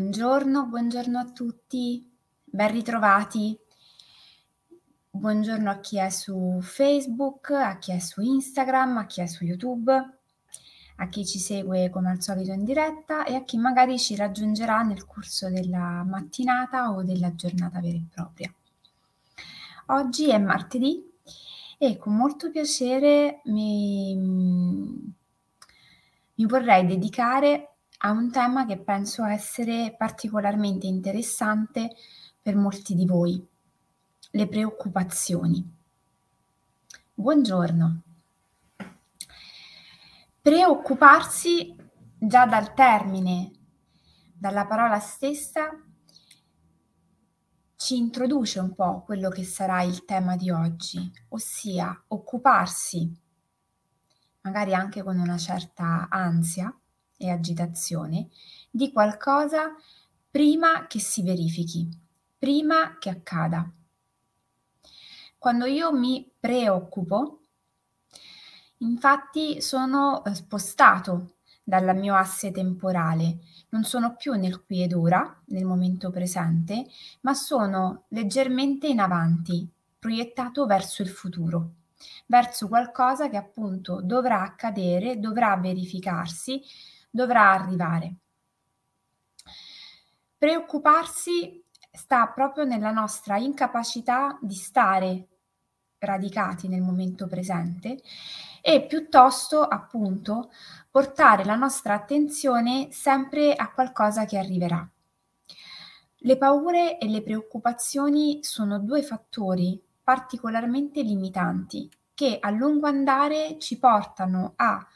Buongiorno, buongiorno a tutti, ben ritrovati. Buongiorno a chi è su Facebook, a chi è su Instagram, a chi è su YouTube, a chi ci segue come al solito in diretta e a chi magari ci raggiungerà nel corso della mattinata o della giornata vera e propria. Oggi è martedì e con molto piacere mi, mi vorrei dedicare a un tema che penso essere particolarmente interessante per molti di voi, le preoccupazioni. Buongiorno. Preoccuparsi già dal termine, dalla parola stessa, ci introduce un po' quello che sarà il tema di oggi, ossia occuparsi, magari anche con una certa ansia, e agitazione di qualcosa prima che si verifichi, prima che accada. Quando io mi preoccupo, infatti sono eh, spostato dal mio asse temporale, non sono più nel qui ed ora, nel momento presente, ma sono leggermente in avanti, proiettato verso il futuro, verso qualcosa che appunto dovrà accadere, dovrà verificarsi, dovrà arrivare. Preoccuparsi sta proprio nella nostra incapacità di stare radicati nel momento presente e piuttosto appunto portare la nostra attenzione sempre a qualcosa che arriverà. Le paure e le preoccupazioni sono due fattori particolarmente limitanti che a lungo andare ci portano a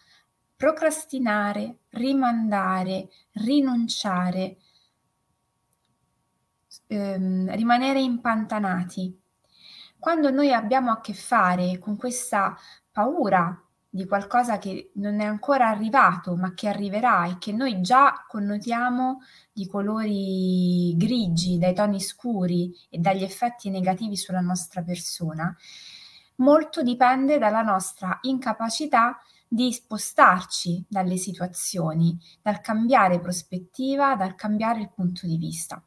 procrastinare, rimandare, rinunciare, ehm, rimanere impantanati. Quando noi abbiamo a che fare con questa paura di qualcosa che non è ancora arrivato, ma che arriverà e che noi già connotiamo di colori grigi, dai toni scuri e dagli effetti negativi sulla nostra persona, molto dipende dalla nostra incapacità di spostarci dalle situazioni, dal cambiare prospettiva, dal cambiare il punto di vista.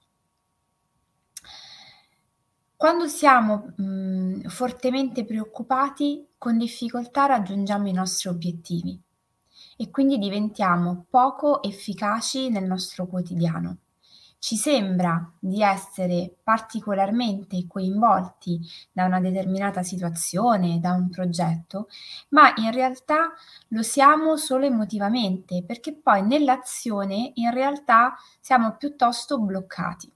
Quando siamo mh, fortemente preoccupati, con difficoltà raggiungiamo i nostri obiettivi e quindi diventiamo poco efficaci nel nostro quotidiano ci sembra di essere particolarmente coinvolti da una determinata situazione, da un progetto, ma in realtà lo siamo solo emotivamente, perché poi nell'azione in realtà siamo piuttosto bloccati.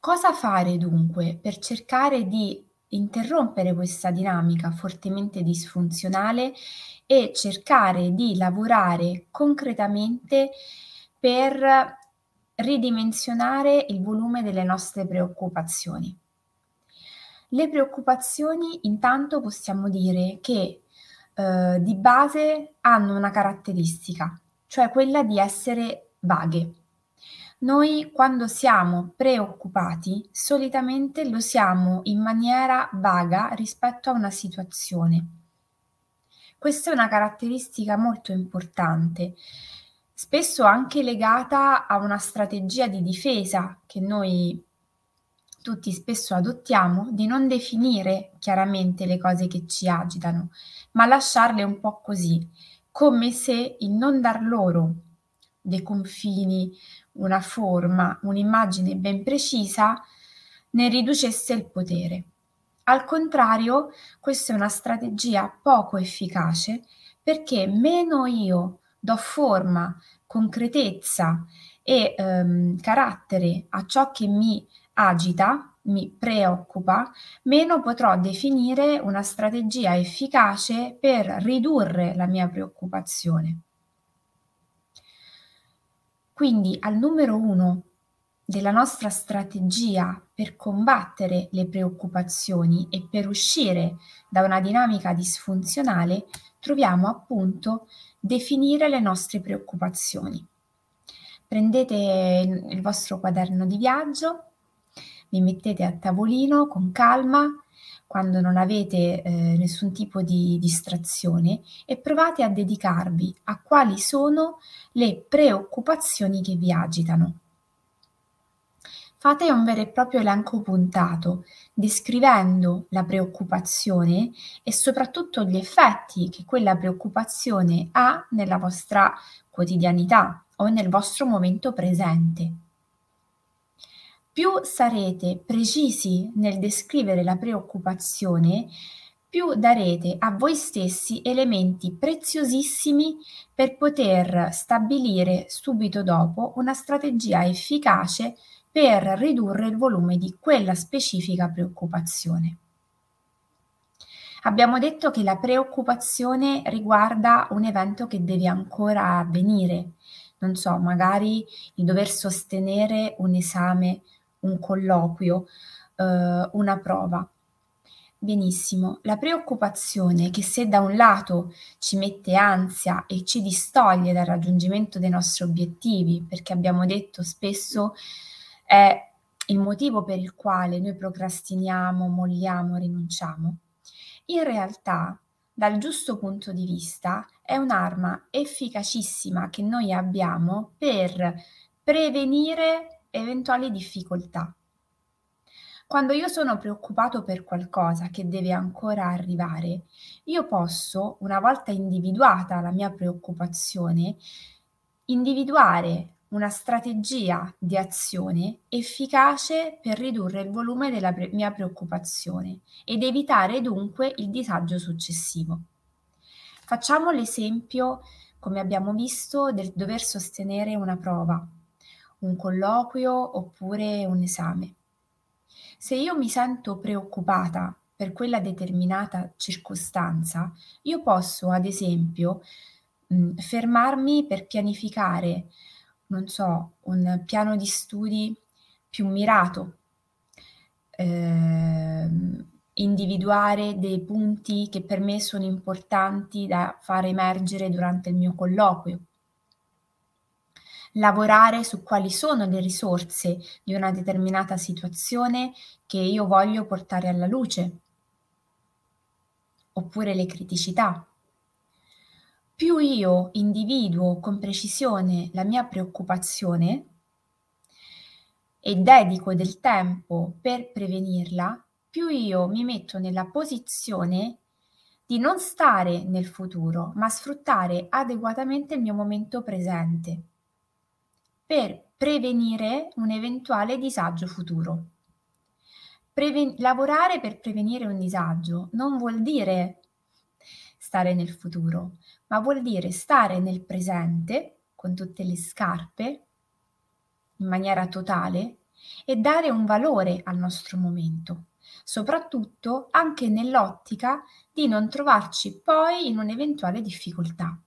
Cosa fare dunque per cercare di interrompere questa dinamica fortemente disfunzionale e cercare di lavorare concretamente per ridimensionare il volume delle nostre preoccupazioni. Le preoccupazioni intanto possiamo dire che eh, di base hanno una caratteristica, cioè quella di essere vaghe. Noi quando siamo preoccupati solitamente lo siamo in maniera vaga rispetto a una situazione. Questa è una caratteristica molto importante spesso anche legata a una strategia di difesa che noi tutti spesso adottiamo, di non definire chiaramente le cose che ci agitano, ma lasciarle un po' così, come se il non dar loro dei confini, una forma, un'immagine ben precisa, ne riducesse il potere. Al contrario, questa è una strategia poco efficace perché meno io do forma, concretezza e ehm, carattere a ciò che mi agita, mi preoccupa, meno potrò definire una strategia efficace per ridurre la mia preoccupazione. Quindi al numero uno della nostra strategia per combattere le preoccupazioni e per uscire da una dinamica disfunzionale troviamo appunto definire le nostre preoccupazioni. Prendete il vostro quaderno di viaggio, vi mettete a tavolino con calma, quando non avete eh, nessun tipo di distrazione e provate a dedicarvi a quali sono le preoccupazioni che vi agitano. Fate un vero e proprio elenco puntato, descrivendo la preoccupazione e soprattutto gli effetti che quella preoccupazione ha nella vostra quotidianità o nel vostro momento presente. Più sarete precisi nel descrivere la preoccupazione, più darete a voi stessi elementi preziosissimi per poter stabilire subito dopo una strategia efficace per ridurre il volume di quella specifica preoccupazione. Abbiamo detto che la preoccupazione riguarda un evento che deve ancora avvenire, non so, magari il dover sostenere un esame, un colloquio, eh, una prova. Benissimo, la preoccupazione che se da un lato ci mette ansia e ci distoglie dal raggiungimento dei nostri obiettivi, perché abbiamo detto spesso è il motivo per il quale noi procrastiniamo, molliamo, rinunciamo, in realtà, dal giusto punto di vista, è un'arma efficacissima che noi abbiamo per prevenire eventuali difficoltà. Quando io sono preoccupato per qualcosa che deve ancora arrivare, io posso, una volta individuata la mia preoccupazione, individuare una strategia di azione efficace per ridurre il volume della pre- mia preoccupazione ed evitare dunque il disagio successivo. Facciamo l'esempio, come abbiamo visto, del dover sostenere una prova, un colloquio oppure un esame. Se io mi sento preoccupata per quella determinata circostanza, io posso, ad esempio, mh, fermarmi per pianificare non so, un piano di studi più mirato, eh, individuare dei punti che per me sono importanti da far emergere durante il mio colloquio, lavorare su quali sono le risorse di una determinata situazione che io voglio portare alla luce, oppure le criticità più io individuo con precisione la mia preoccupazione e dedico del tempo per prevenirla, più io mi metto nella posizione di non stare nel futuro, ma sfruttare adeguatamente il mio momento presente per prevenire un eventuale disagio futuro. Preven- lavorare per prevenire un disagio non vuol dire stare nel futuro, ma vuol dire stare nel presente con tutte le scarpe in maniera totale e dare un valore al nostro momento, soprattutto anche nell'ottica di non trovarci poi in un'eventuale difficoltà.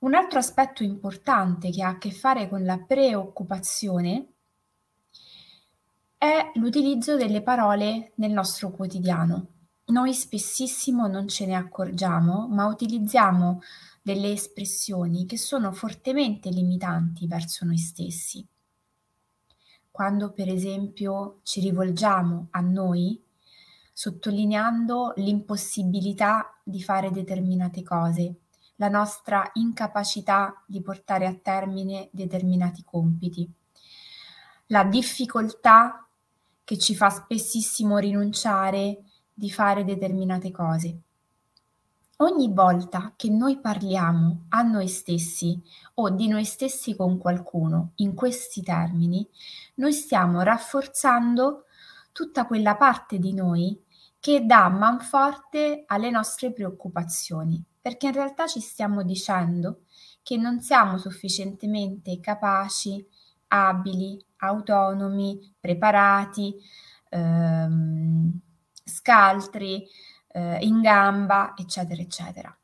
Un altro aspetto importante che ha a che fare con la preoccupazione è l'utilizzo delle parole nel nostro quotidiano. Noi spessissimo non ce ne accorgiamo, ma utilizziamo delle espressioni che sono fortemente limitanti verso noi stessi. Quando per esempio ci rivolgiamo a noi, sottolineando l'impossibilità di fare determinate cose, la nostra incapacità di portare a termine determinati compiti, la difficoltà che ci fa spessissimo rinunciare di fare determinate cose. Ogni volta che noi parliamo a noi stessi o di noi stessi con qualcuno in questi termini, noi stiamo rafforzando tutta quella parte di noi che dà manforte alle nostre preoccupazioni, perché in realtà ci stiamo dicendo che non siamo sufficientemente capaci, abili, autonomi, preparati, ehm, scaltri, eh, in gamba, eccetera, eccetera.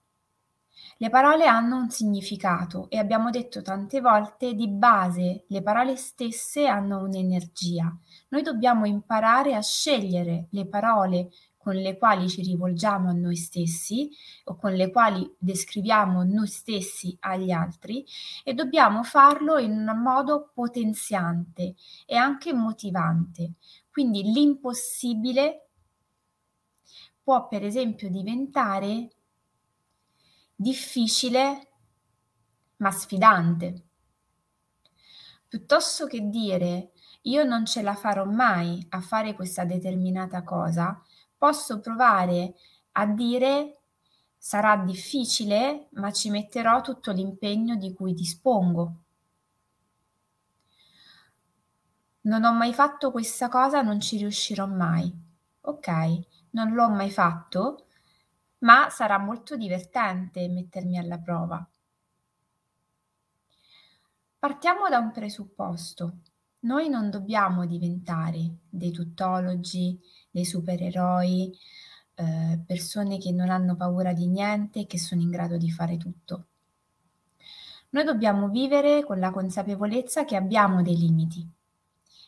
Le parole hanno un significato e abbiamo detto tante volte di base le parole stesse hanno un'energia. Noi dobbiamo imparare a scegliere le parole con le quali ci rivolgiamo a noi stessi o con le quali descriviamo noi stessi agli altri e dobbiamo farlo in un modo potenziante e anche motivante. Quindi l'impossibile può per esempio diventare difficile ma sfidante. Piuttosto che dire io non ce la farò mai a fare questa determinata cosa, posso provare a dire sarà difficile, ma ci metterò tutto l'impegno di cui dispongo. Non ho mai fatto questa cosa, non ci riuscirò mai. Ok, non l'ho mai fatto, ma sarà molto divertente mettermi alla prova. Partiamo da un presupposto. Noi non dobbiamo diventare dei tuttologi, dei supereroi, eh, persone che non hanno paura di niente e che sono in grado di fare tutto. Noi dobbiamo vivere con la consapevolezza che abbiamo dei limiti,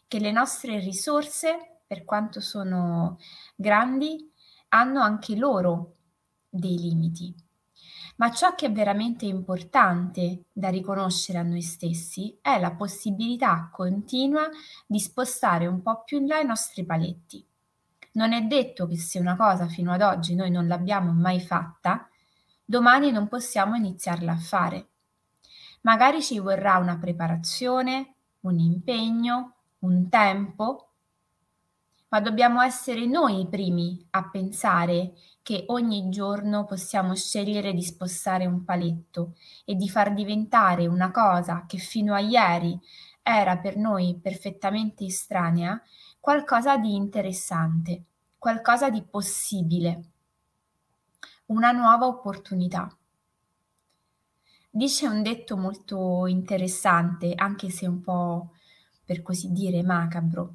che le nostre risorse, per quanto sono grandi, hanno anche loro dei limiti ma ciò che è veramente importante da riconoscere a noi stessi è la possibilità continua di spostare un po' più in là i nostri paletti. Non è detto che se una cosa fino ad oggi noi non l'abbiamo mai fatta, domani non possiamo iniziarla a fare. Magari ci vorrà una preparazione, un impegno, un tempo, ma dobbiamo essere noi i primi a pensare che ogni giorno possiamo scegliere di spostare un paletto e di far diventare una cosa che fino a ieri era per noi perfettamente estranea qualcosa di interessante, qualcosa di possibile, una nuova opportunità. Dice un detto molto interessante, anche se un po' per così dire macabro.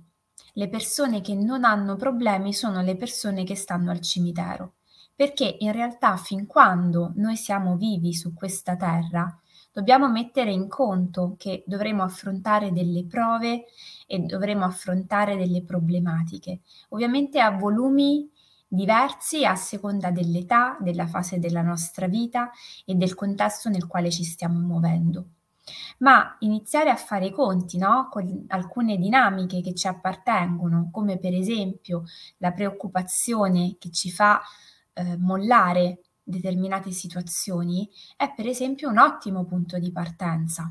Le persone che non hanno problemi sono le persone che stanno al cimitero perché in realtà fin quando noi siamo vivi su questa terra, dobbiamo mettere in conto che dovremo affrontare delle prove e dovremo affrontare delle problematiche, ovviamente a volumi diversi a seconda dell'età, della fase della nostra vita e del contesto nel quale ci stiamo muovendo. Ma iniziare a fare i conti no? con alcune dinamiche che ci appartengono, come per esempio la preoccupazione che ci fa eh, mollare determinate situazioni è per esempio un ottimo punto di partenza.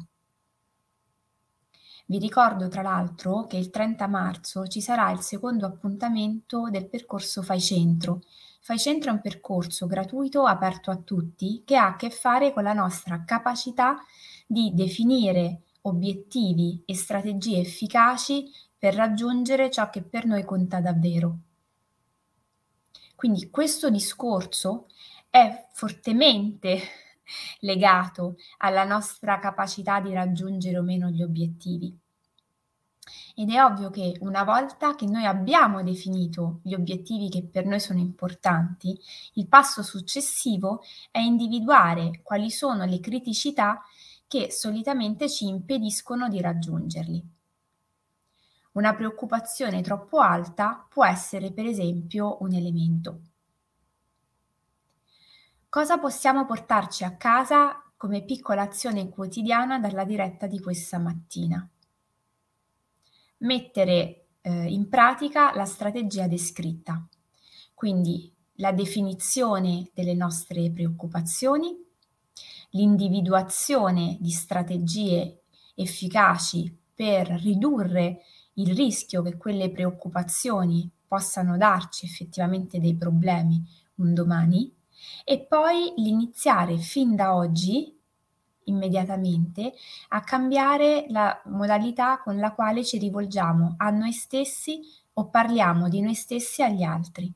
Vi ricordo tra l'altro che il 30 marzo ci sarà il secondo appuntamento del percorso Fai Centro. Fai Centro è un percorso gratuito aperto a tutti che ha a che fare con la nostra capacità di definire obiettivi e strategie efficaci per raggiungere ciò che per noi conta davvero. Quindi questo discorso è fortemente legato alla nostra capacità di raggiungere o meno gli obiettivi. Ed è ovvio che una volta che noi abbiamo definito gli obiettivi che per noi sono importanti, il passo successivo è individuare quali sono le criticità che solitamente ci impediscono di raggiungerli. Una preoccupazione troppo alta può essere per esempio un elemento. Cosa possiamo portarci a casa come piccola azione quotidiana dalla diretta di questa mattina? Mettere eh, in pratica la strategia descritta, quindi la definizione delle nostre preoccupazioni, l'individuazione di strategie efficaci per ridurre il rischio che quelle preoccupazioni possano darci effettivamente dei problemi un domani e poi l'iniziare fin da oggi immediatamente a cambiare la modalità con la quale ci rivolgiamo a noi stessi o parliamo di noi stessi agli altri.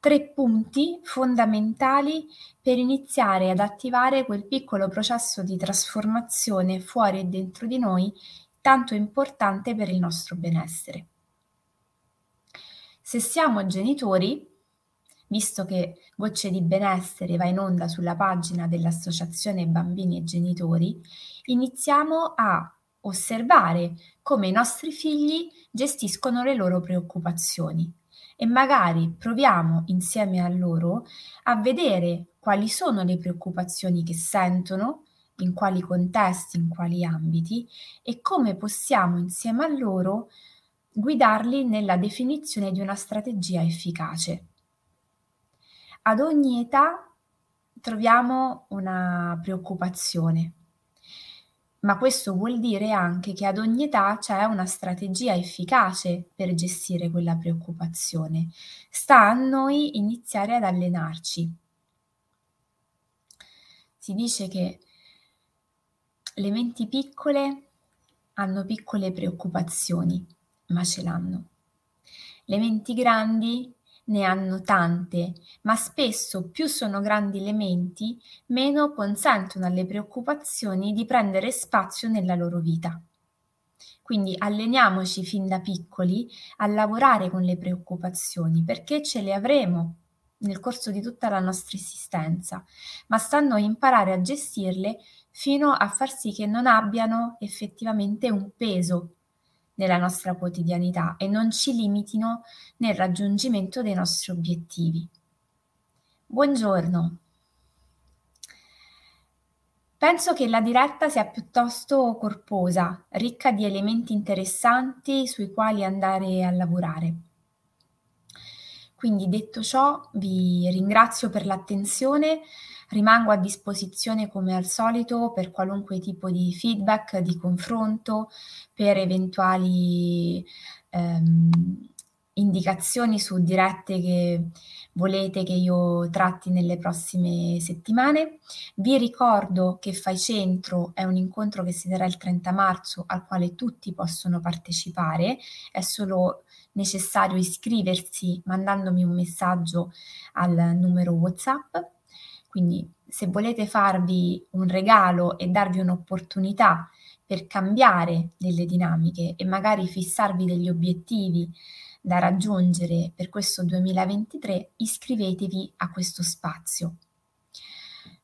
Tre punti fondamentali per iniziare ad attivare quel piccolo processo di trasformazione fuori e dentro di noi tanto importante per il nostro benessere. Se siamo genitori, visto che Gocce di Benessere va in onda sulla pagina dell'Associazione Bambini e Genitori, iniziamo a osservare come i nostri figli gestiscono le loro preoccupazioni. E magari proviamo insieme a loro a vedere quali sono le preoccupazioni che sentono, in quali contesti, in quali ambiti e come possiamo insieme a loro guidarli nella definizione di una strategia efficace. Ad ogni età troviamo una preoccupazione, ma questo vuol dire anche che ad ogni età c'è una strategia efficace per gestire quella preoccupazione. Sta a noi iniziare ad allenarci. Si dice che le menti piccole hanno piccole preoccupazioni, ma ce l'hanno. Le menti grandi ne hanno tante, ma spesso più sono grandi le menti, meno consentono alle preoccupazioni di prendere spazio nella loro vita. Quindi alleniamoci fin da piccoli a lavorare con le preoccupazioni perché ce le avremo nel corso di tutta la nostra esistenza, ma sta a imparare a gestirle fino a far sì che non abbiano effettivamente un peso nella nostra quotidianità e non ci limitino nel raggiungimento dei nostri obiettivi. Buongiorno. Penso che la diretta sia piuttosto corposa, ricca di elementi interessanti sui quali andare a lavorare. Quindi detto ciò, vi ringrazio per l'attenzione, rimango a disposizione come al solito per qualunque tipo di feedback, di confronto, per eventuali ehm, indicazioni su dirette che volete che io tratti nelle prossime settimane. Vi ricordo che Fai Centro è un incontro che si terrà il 30 marzo al quale tutti possono partecipare, è solo necessario iscriversi mandandomi un messaggio al numero WhatsApp. Quindi se volete farvi un regalo e darvi un'opportunità per cambiare delle dinamiche e magari fissarvi degli obiettivi da raggiungere per questo 2023, iscrivetevi a questo spazio.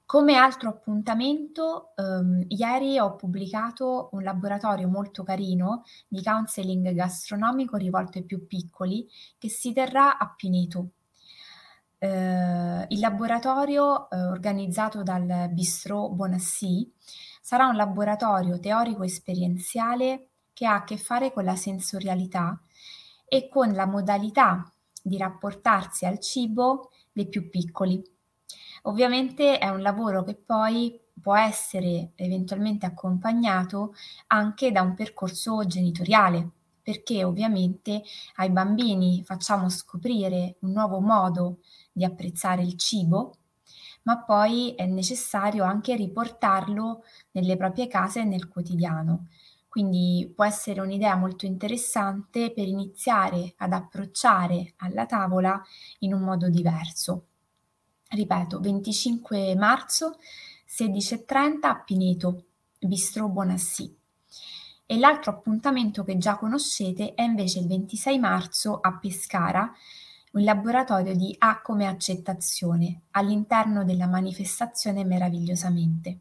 Come altro appuntamento, ehm, ieri ho pubblicato un laboratorio molto carino di counseling gastronomico rivolto ai più piccoli che si terrà a Pineto. Eh, il laboratorio eh, organizzato dal Bistro Bonassi sarà un laboratorio teorico-esperienziale che ha a che fare con la sensorialità e con la modalità di rapportarsi al cibo dei più piccoli. Ovviamente è un lavoro che poi può essere eventualmente accompagnato anche da un percorso genitoriale, perché ovviamente ai bambini facciamo scoprire un nuovo modo di apprezzare il cibo, ma poi è necessario anche riportarlo nelle proprie case e nel quotidiano. Quindi può essere un'idea molto interessante per iniziare ad approcciare alla tavola in un modo diverso. Ripeto, 25 marzo, 16.30 a Pineto, Bistro Bonassi. E l'altro appuntamento che già conoscete è invece il 26 marzo a Pescara, un laboratorio di A come accettazione all'interno della manifestazione Meravigliosamente.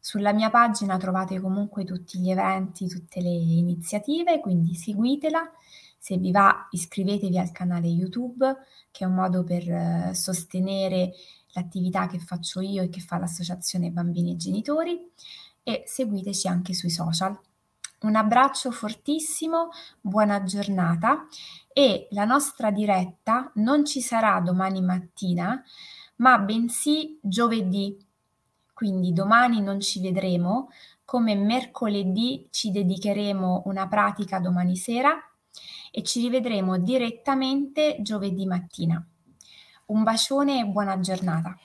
Sulla mia pagina trovate comunque tutti gli eventi, tutte le iniziative, quindi seguitela. Se vi va iscrivetevi al canale YouTube, che è un modo per eh, sostenere l'attività che faccio io e che fa l'Associazione Bambini e Genitori e seguiteci anche sui social. Un abbraccio fortissimo, buona giornata e la nostra diretta non ci sarà domani mattina, ma bensì giovedì quindi domani non ci vedremo, come mercoledì ci dedicheremo una pratica domani sera e ci rivedremo direttamente giovedì mattina. Un bacione e buona giornata.